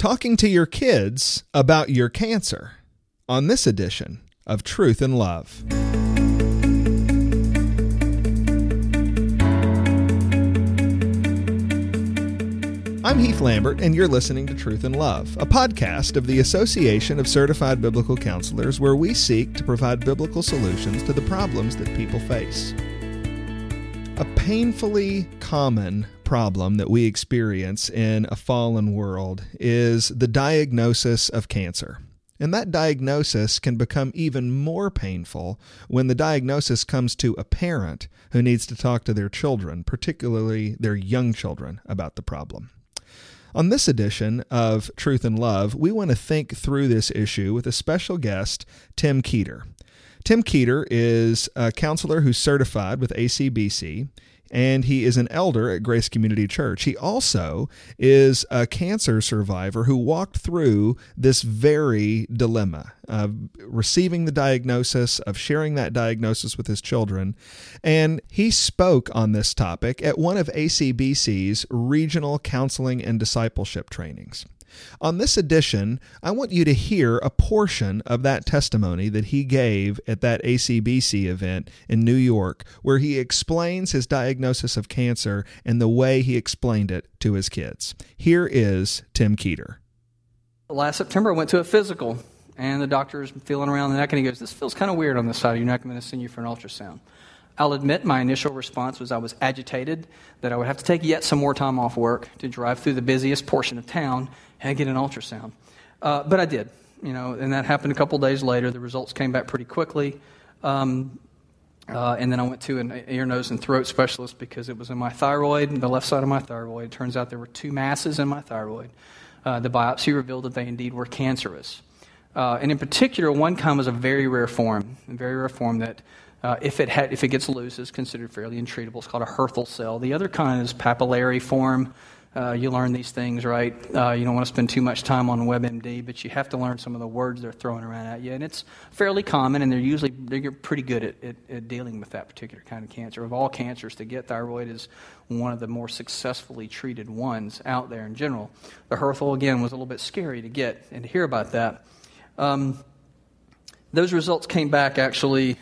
talking to your kids about your cancer on this edition of Truth and Love. I'm Heath Lambert, and you're listening to Truth and Love, a podcast of the Association of Certified Biblical Counselors, where we seek to provide biblical solutions to the problems that people face. A painfully common problem that we experience in a fallen world is the diagnosis of cancer. And that diagnosis can become even more painful when the diagnosis comes to a parent who needs to talk to their children, particularly their young children, about the problem. On this edition of Truth and Love, we want to think through this issue with a special guest, Tim Keeter. Tim Keeter is a counselor who's certified with ACBC and he is an elder at Grace Community Church. He also is a cancer survivor who walked through this very dilemma of receiving the diagnosis, of sharing that diagnosis with his children. And he spoke on this topic at one of ACBC's regional counseling and discipleship trainings. On this edition, I want you to hear a portion of that testimony that he gave at that ACBC event in New York, where he explains his diagnosis of cancer and the way he explained it to his kids. Here is Tim Keeter. Last September, I went to a physical, and the doctor's feeling around the neck, and he goes, This feels kind of weird on this side of your neck. I'm going to send you for an ultrasound. I'll admit my initial response was I was agitated that I would have to take yet some more time off work to drive through the busiest portion of town and get an ultrasound. Uh, but I did, you know, and that happened a couple days later. The results came back pretty quickly. Um, uh, and then I went to an ear, nose, and throat specialist because it was in my thyroid, the left side of my thyroid. It turns out there were two masses in my thyroid. Uh, the biopsy revealed that they indeed were cancerous. Uh, and in particular, one kind was a very rare form, a very rare form that uh, if, it had, if it gets loose, is considered fairly intreatable. It's called a Hürthle cell. The other kind is papillary form. Uh, you learn these things, right? Uh, you don't want to spend too much time on WebMD, but you have to learn some of the words they're throwing around at you. And it's fairly common, and they're usually they're pretty good at, at, at dealing with that particular kind of cancer. Of all cancers, to get thyroid is one of the more successfully treated ones out there in general. The Hürthle, again, was a little bit scary to get and to hear about that. Um, those results came back actually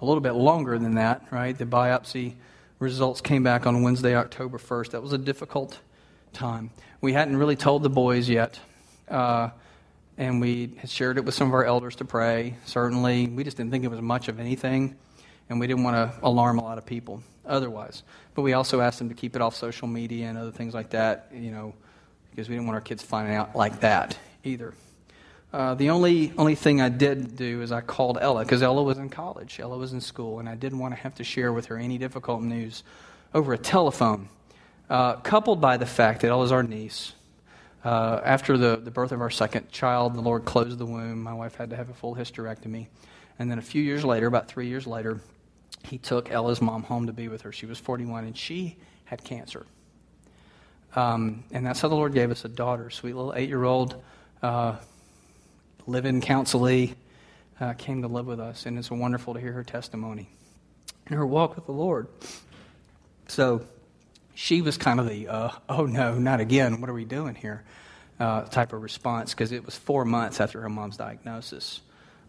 a little bit longer than that, right? The biopsy results came back on Wednesday, October 1st. That was a difficult time. We hadn't really told the boys yet, uh, and we had shared it with some of our elders to pray. Certainly, we just didn't think it was much of anything, and we didn't want to alarm a lot of people otherwise. But we also asked them to keep it off social media and other things like that, you know, because we didn't want our kids finding out like that either. Uh, the only only thing I did do is I called Ella because Ella was in college. Ella was in school, and I didn't want to have to share with her any difficult news over a telephone uh, coupled by the fact that Ella's our niece. Uh, after the, the birth of our second child, the Lord closed the womb. My wife had to have a full hysterectomy. And then a few years later, about three years later, he took Ella's mom home to be with her. She was 41, and she had cancer. Um, and that's how the Lord gave us a daughter, sweet little eight year old, uh, live in counselee, uh, came to live with us. And it's wonderful to hear her testimony and her walk with the Lord. So, she was kind of the, uh, oh no, not again, what are we doing here? Uh, type of response because it was four months after her mom's diagnosis.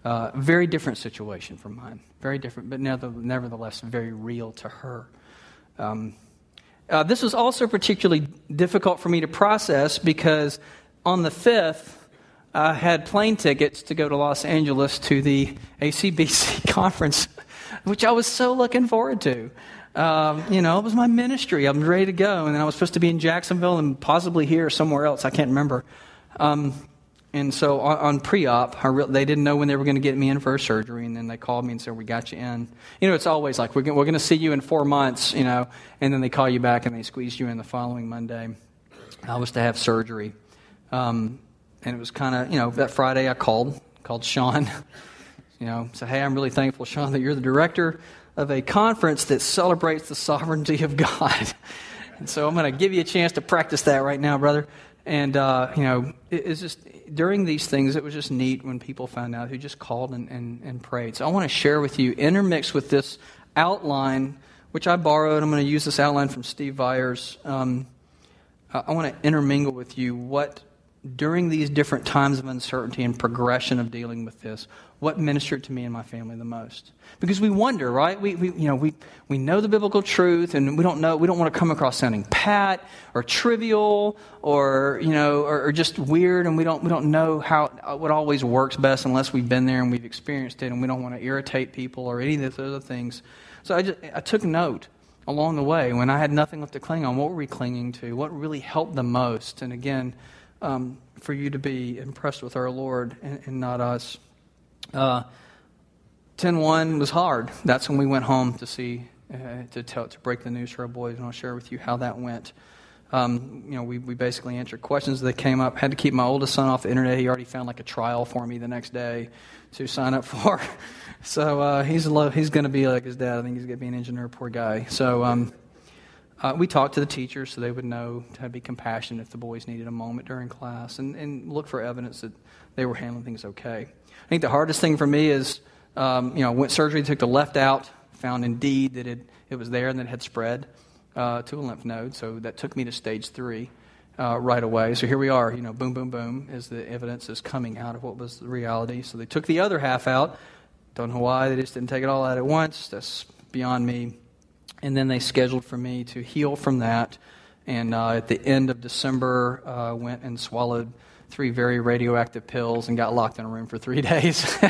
Uh, very different situation from mine, very different, but nevertheless very real to her. Um, uh, this was also particularly difficult for me to process because on the 5th, I had plane tickets to go to Los Angeles to the ACBC conference, which I was so looking forward to. Um, you know, it was my ministry. I'm ready to go. And then I was supposed to be in Jacksonville and possibly here somewhere else. I can't remember. Um, and so on, on pre op, they didn't know when they were going to get me in for a surgery. And then they called me and said, We got you in. You know, it's always like, We're, we're going to see you in four months, you know. And then they call you back and they squeeze you in the following Monday. I was to have surgery. Um, and it was kind of, you know, that Friday I called, called Sean. you know, said, Hey, I'm really thankful, Sean, that you're the director of a conference that celebrates the sovereignty of God. and so I'm going to give you a chance to practice that right now, brother. And, uh, you know, it, it's just during these things, it was just neat when people found out who just called and, and, and prayed. So I want to share with you, intermixed with this outline, which I borrowed. I'm going to use this outline from Steve Viars. Um, I want to intermingle with you what during these different times of uncertainty and progression of dealing with this, what ministered to me and my family the most? Because we wonder, right? We, we, you know, we, we know the biblical truth and we don't know, we don't want to come across sounding pat or trivial or, you know, or, or just weird and we don't, we don't know how, what always works best unless we've been there and we've experienced it and we don't want to irritate people or any of those other things. So I, just, I took note along the way when I had nothing left to cling on. What were we clinging to? What really helped the most? And again, um, for you to be impressed with our Lord and, and not us. Uh, 10-1 was hard. That's when we went home to see, uh, to, tell, to break the news for our boys, and I'll share with you how that went. Um, you know, we, we basically answered questions that came up. Had to keep my oldest son off the internet. He already found like a trial for me the next day to sign up for. so uh, he's he's going to be like his dad. I think he's going to be an engineer. Poor guy. So um, uh, we talked to the teachers so they would know how to be compassionate if the boys needed a moment during class and, and look for evidence that they were handling things okay. I think the hardest thing for me is, um, you know, I went surgery, took the left out, found indeed that it, it was there and that it had spread uh, to a lymph node. So that took me to stage three uh, right away. So here we are, you know, boom, boom, boom, as the evidence is coming out of what was the reality. So they took the other half out. Don't know why, they just didn't take it all out at once. That's beyond me and then they scheduled for me to heal from that. And uh, at the end of December, uh, went and swallowed three very radioactive pills and got locked in a room for three days.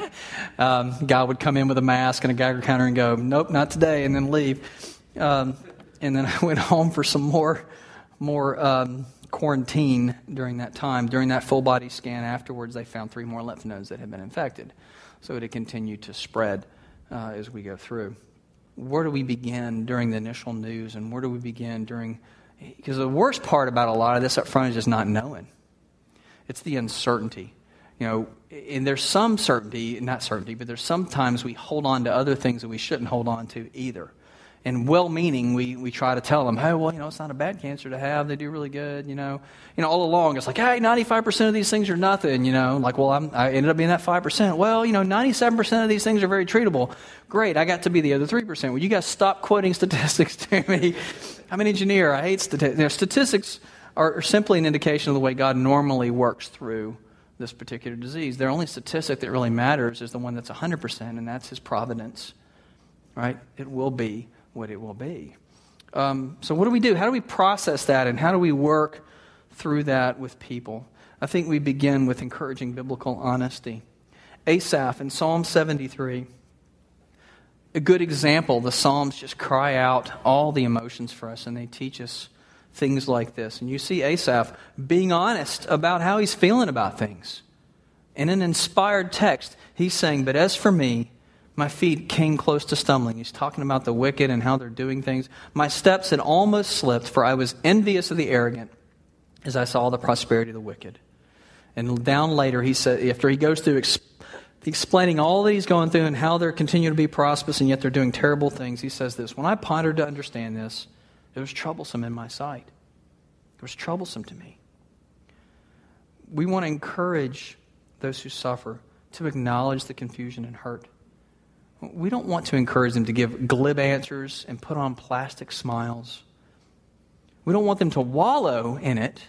um, guy would come in with a mask and a Geiger counter and go, "Nope, not today," and then leave. Um, and then I went home for some more, more um, quarantine during that time. During that full body scan afterwards, they found three more lymph nodes that had been infected, so it had continued to spread uh, as we go through where do we begin during the initial news and where do we begin during because the worst part about a lot of this up front is just not knowing. It's the uncertainty. You know and there's some certainty not certainty but there's sometimes we hold on to other things that we shouldn't hold on to either and well meaning, we, we try to tell them, hey, well, you know, it's not a bad cancer to have. They do really good, you know. You know, all along, it's like, hey, 95% of these things are nothing, you know. Like, well, I'm, I ended up being that 5%. Well, you know, 97% of these things are very treatable. Great, I got to be the other 3%. Well, you guys stop quoting statistics to me. I'm an engineer. I hate statistics. You know, statistics are simply an indication of the way God normally works through this particular disease. The only statistic that really matters is the one that's 100%, and that's his providence, right? It will be what it will be. Um, so, what do we do? How do we process that, and how do we work through that with people? I think we begin with encouraging biblical honesty. Asaph in Psalm 73, a good example. The Psalms just cry out all the emotions for us, and they teach us things like this. And you see Asaph being honest about how he's feeling about things. In an inspired text, he's saying, But as for me, my feet came close to stumbling. He's talking about the wicked and how they're doing things. My steps had almost slipped, for I was envious of the arrogant as I saw the prosperity of the wicked. And down later, he said, after he goes through explaining all that he's going through and how they're continuing to be prosperous and yet they're doing terrible things, he says this When I pondered to understand this, it was troublesome in my sight. It was troublesome to me. We want to encourage those who suffer to acknowledge the confusion and hurt we don't want to encourage them to give glib answers and put on plastic smiles. We don't want them to wallow in it,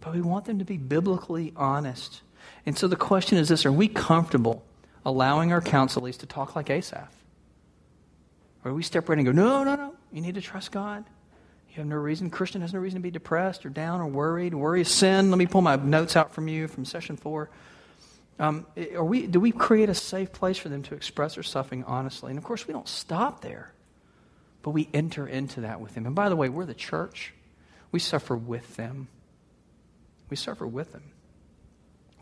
but we want them to be biblically honest. And so the question is this Are we comfortable allowing our counselees to talk like Asaph? Or do we step right in and go, No, no, no, you need to trust God. You have no reason, Christian has no reason to be depressed or down or worried. Worry is sin. Let me pull my notes out from you from session four. Um, are we, do we create a safe place for them to express their suffering honestly? And of course, we don't stop there, but we enter into that with them. And by the way, we're the church. We suffer with them. We suffer with them.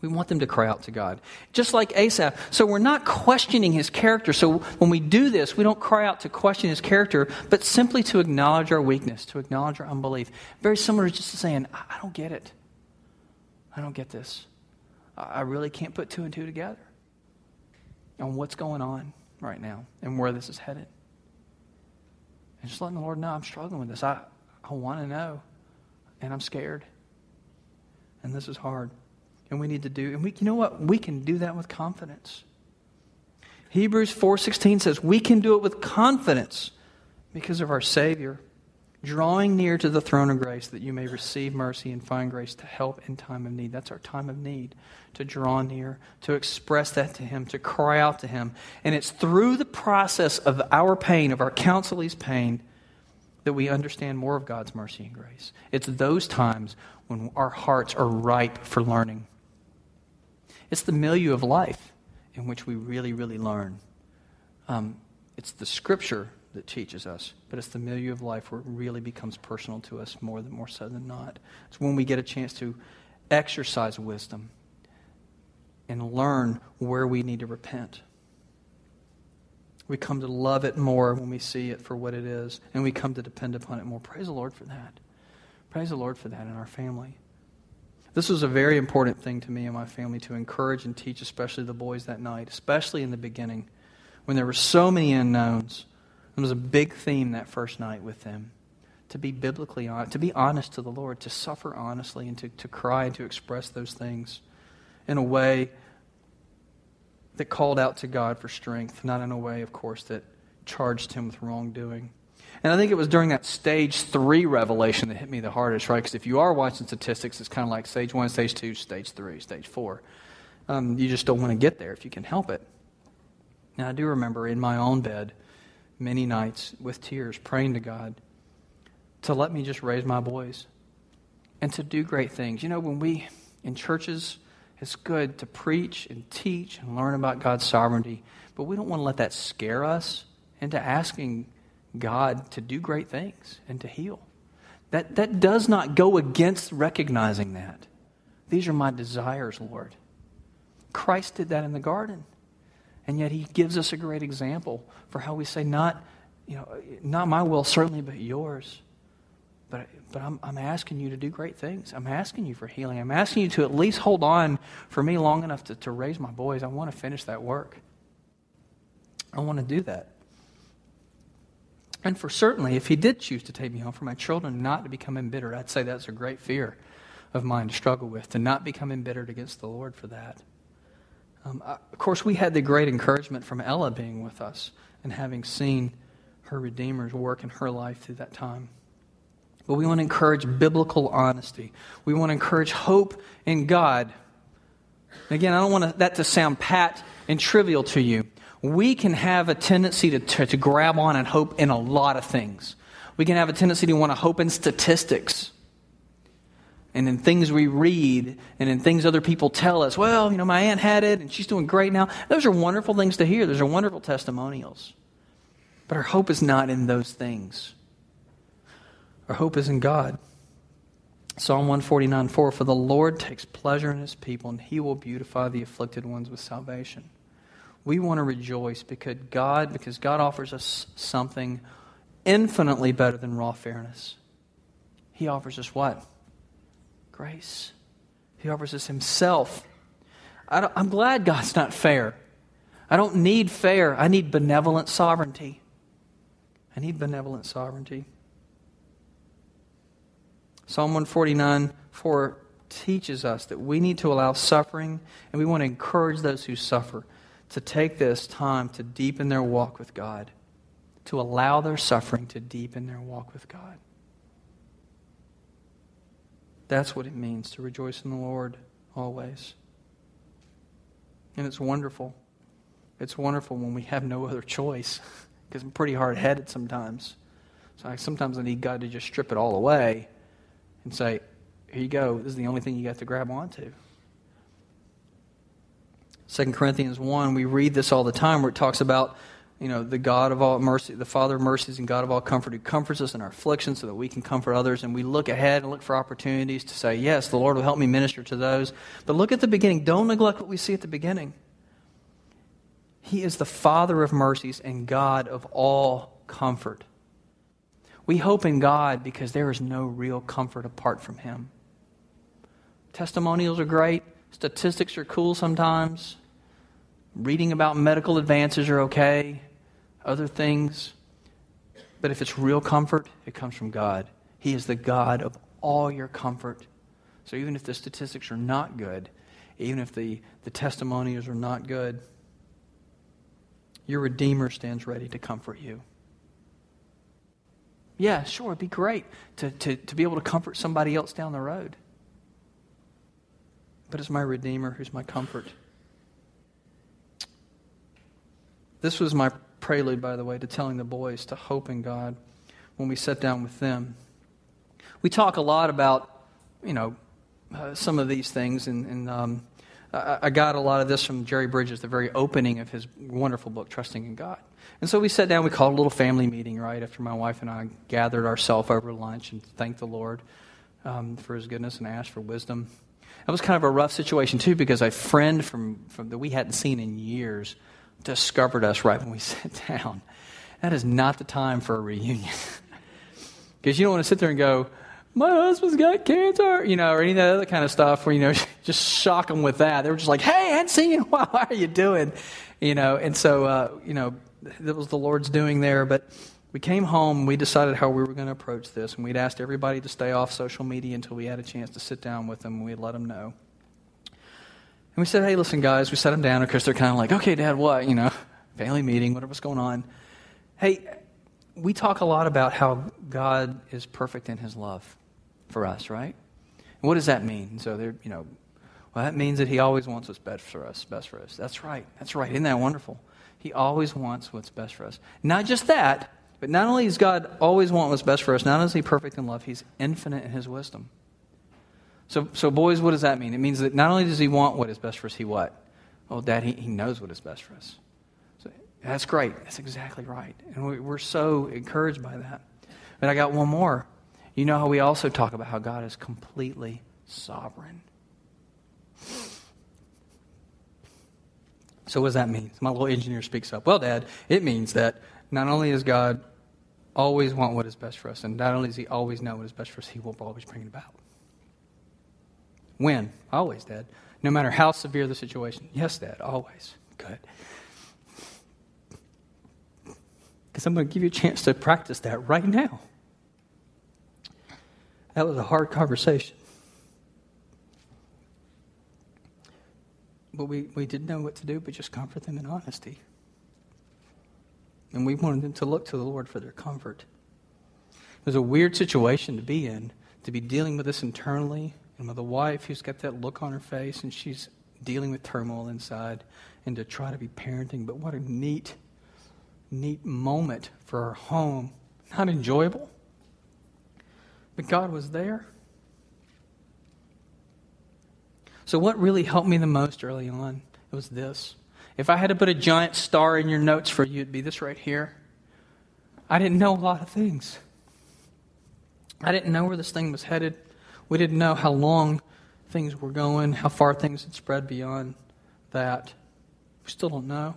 We want them to cry out to God. Just like Asaph. So we're not questioning his character. So when we do this, we don't cry out to question his character, but simply to acknowledge our weakness, to acknowledge our unbelief. Very similar to just saying, I don't get it. I don't get this. I really can't put two and two together on what's going on right now and where this is headed. And just letting the Lord know I'm struggling with this. I, I want to know, and I'm scared. And this is hard. And we need to do, and we, you know what? We can do that with confidence. Hebrews 4.16 says we can do it with confidence because of our Savior. Drawing near to the throne of grace that you may receive mercy and find grace to help in time of need. That's our time of need, to draw near, to express that to Him, to cry out to Him. And it's through the process of our pain, of our counselee's pain, that we understand more of God's mercy and grace. It's those times when our hearts are ripe for learning. It's the milieu of life in which we really, really learn. Um, it's the scripture that teaches us, but it's the milieu of life where it really becomes personal to us more than more so than not. It's when we get a chance to exercise wisdom and learn where we need to repent. We come to love it more when we see it for what it is, and we come to depend upon it more. Praise the Lord for that. Praise the Lord for that in our family. This was a very important thing to me and my family to encourage and teach, especially the boys that night, especially in the beginning when there were so many unknowns. It was a big theme that first night with them to be biblically honest, to be honest to the Lord, to suffer honestly, and to, to cry and to express those things in a way that called out to God for strength, not in a way, of course, that charged him with wrongdoing. And I think it was during that stage three revelation that hit me the hardest, right? Because if you are watching statistics, it's kind of like stage one, stage two, stage three, stage four. Um, you just don't want to get there if you can help it. Now, I do remember in my own bed many nights with tears praying to God to let me just raise my boys and to do great things. You know, when we in churches, it's good to preach and teach and learn about God's sovereignty, but we don't want to let that scare us into asking God to do great things and to heal. That, that does not go against recognizing that. These are my desires, Lord. Christ did that in the garden. And yet he gives us a great example for how we say, not, you know, not my will, certainly, but yours. But, but I'm, I'm asking you to do great things. I'm asking you for healing. I'm asking you to at least hold on for me long enough to, to raise my boys. I want to finish that work. I want to do that. And for certainly, if he did choose to take me home for my children not to become embittered, I'd say that's a great fear of mine to struggle with, to not become embittered against the Lord for that. Um, uh, of course, we had the great encouragement from Ella being with us and having seen her Redeemer's work in her life through that time. But we want to encourage biblical honesty. We want to encourage hope in God. again, I don't want that to sound pat and trivial to you. We can have a tendency to, to, to grab on and hope in a lot of things. We can have a tendency to want to hope in statistics and in things we read and in things other people tell us. Well, you know, my aunt had it and she's doing great now. Those are wonderful things to hear. Those are wonderful testimonials. But our hope is not in those things. Our hope is in God. Psalm 149 4 For the Lord takes pleasure in his people, and he will beautify the afflicted ones with salvation. We want to rejoice because God, because God offers us something infinitely better than raw fairness. He offers us what? Grace. He offers us Himself. I am glad God's not fair. I don't need fair. I need benevolent sovereignty. I need benevolent sovereignty. Psalm 149 4 teaches us that we need to allow suffering, and we want to encourage those who suffer to take this time to deepen their walk with God, to allow their suffering to deepen their walk with God. That's what it means to rejoice in the Lord always. And it's wonderful. It's wonderful when we have no other choice because I'm pretty hard headed sometimes. So I, sometimes I need God to just strip it all away and say, here you go. This is the only thing you got to grab onto. 2 Corinthians 1, we read this all the time where it talks about you know, the God of all mercy, the Father of mercies and God of all comfort who comforts us in our affliction so that we can comfort others. And we look ahead and look for opportunities to say, yes, the Lord will help me minister to those. But look at the beginning. Don't neglect what we see at the beginning. He is the Father of mercies and God of all comfort. We hope in God because there is no real comfort apart from Him. Testimonials are great, statistics are cool sometimes. Reading about medical advances are okay, other things. But if it's real comfort, it comes from God. He is the God of all your comfort. So even if the statistics are not good, even if the, the testimonies are not good, your Redeemer stands ready to comfort you. Yeah, sure, it'd be great to, to, to be able to comfort somebody else down the road. But it's my Redeemer who's my comfort. This was my prelude, by the way, to telling the boys to hope in God when we sat down with them. We talk a lot about, you know, uh, some of these things, and, and um, I, I got a lot of this from Jerry Bridges, the very opening of his wonderful book, Trusting in God. And so we sat down, we called a little family meeting, right, after my wife and I gathered ourselves over lunch and thanked the Lord um, for his goodness and asked for wisdom. That was kind of a rough situation, too, because a friend from, from that we hadn't seen in years discovered us right when we sat down. That is not the time for a reunion. Because you don't want to sit there and go, my husband's got cancer, you know, or any of that other kind of stuff where, you know, just shock them with that. They were just like, hey, I hadn't seen you in a while. How are you doing? You know, and so, uh, you know, that was the Lord's doing there. But we came home, we decided how we were going to approach this, and we'd asked everybody to stay off social media until we had a chance to sit down with them, and we'd let them know. And we said, hey, listen, guys, we sat them down. Of course, they're kind of like, okay, Dad, what? You know, family meeting, whatever's going on. Hey, we talk a lot about how God is perfect in his love for us, right? And what does that mean? So there, you know, well, that means that he always wants what's best for us, best for us. That's right. That's right. Isn't that wonderful? He always wants what's best for us. Not just that, but not only does God always want what's best for us, not only is he perfect in love, he's infinite in his wisdom. So, so boys, what does that mean? It means that not only does he want what is best for us, he what? Oh, Dad, he, he knows what is best for us. So that's great. That's exactly right. And we, we're so encouraged by that. But I got one more. You know how we also talk about how God is completely sovereign. So, what does that mean? My little engineer speaks up. Well, Dad, it means that not only does God always want what is best for us, and not only does He always know what is best for us, He will always bring it about. When? Always, Dad. No matter how severe the situation. Yes, Dad, always. Good. Because I'm going to give you a chance to practice that right now. That was a hard conversation. But we, we didn't know what to do but just comfort them in honesty. And we wanted them to look to the Lord for their comfort. It was a weird situation to be in, to be dealing with this internally, and with a wife who's got that look on her face and she's dealing with turmoil inside, and to try to be parenting. But what a neat, neat moment for our home. Not enjoyable, but God was there. So, what really helped me the most early on? It was this. If I had to put a giant star in your notes for you, it'd be this right here. I didn't know a lot of things. I didn't know where this thing was headed. We didn't know how long things were going, how far things had spread beyond that. We still don't know.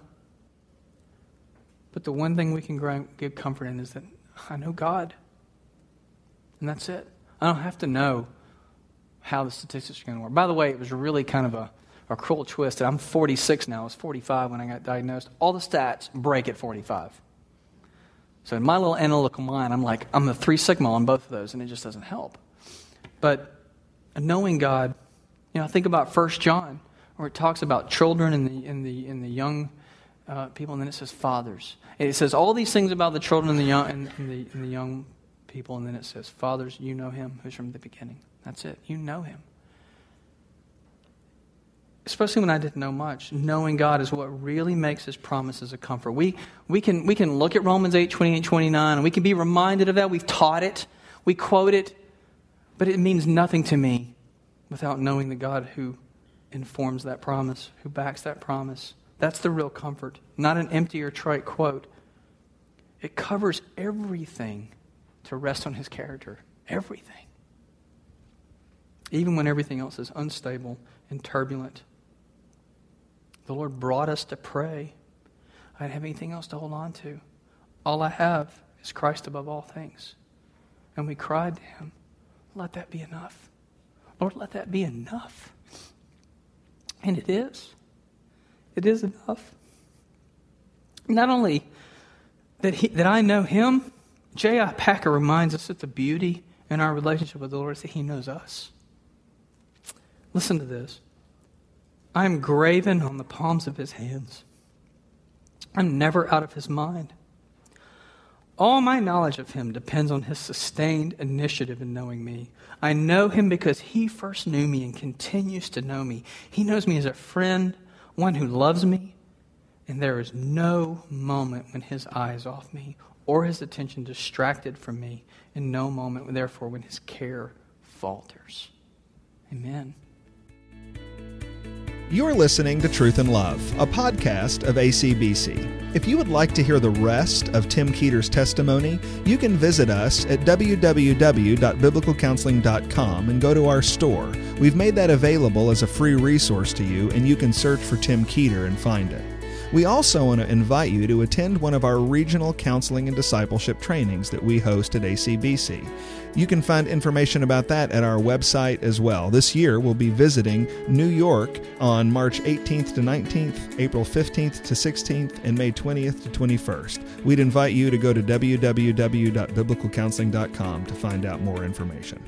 But the one thing we can give comfort in is that I know God. And that's it. I don't have to know how the statistics are going to work. By the way, it was really kind of a, a cruel twist. I'm 46 now. I was 45 when I got diagnosed. All the stats break at 45. So in my little analytical mind, I'm like, I'm the three sigma on both of those, and it just doesn't help. But knowing God, you know, think about First John, where it talks about children and the, and the, and the young uh, people, and then it says fathers. It says all these things about the children and the young, and, and the, and the young people, and then it says, Fathers, you know him who's from the beginning. That's it. You know him. Especially when I didn't know much. Knowing God is what really makes his promises a comfort. We, we, can, we can look at Romans 8, 28, 29, and we can be reminded of that. We've taught it, we quote it, but it means nothing to me without knowing the God who informs that promise, who backs that promise. That's the real comfort, not an empty or trite quote. It covers everything to rest on his character. Everything. Even when everything else is unstable and turbulent. The Lord brought us to pray. I don't have anything else to hold on to. All I have is Christ above all things. And we cried to him let that be enough. Lord, let that be enough. And it is. It is enough. Not only that, he, that I know him, J.I. Packer reminds us that the beauty in our relationship with the Lord is that he knows us. Listen to this. I am graven on the palms of his hands. I'm never out of his mind. All my knowledge of him depends on his sustained initiative in knowing me. I know him because he first knew me and continues to know me. He knows me as a friend, one who loves me, and there is no moment when his eye is off me or his attention distracted from me, and no moment, therefore, when his care falters. Amen. You're listening to Truth and Love, a podcast of ACBC. If you would like to hear the rest of Tim Keeter's testimony, you can visit us at www.biblicalcounseling.com and go to our store. We've made that available as a free resource to you, and you can search for Tim Keeter and find it. We also want to invite you to attend one of our regional counseling and discipleship trainings that we host at ACBC. You can find information about that at our website as well. This year, we'll be visiting New York on March 18th to 19th, April 15th to 16th, and May 20th to 21st. We'd invite you to go to www.biblicalcounseling.com to find out more information.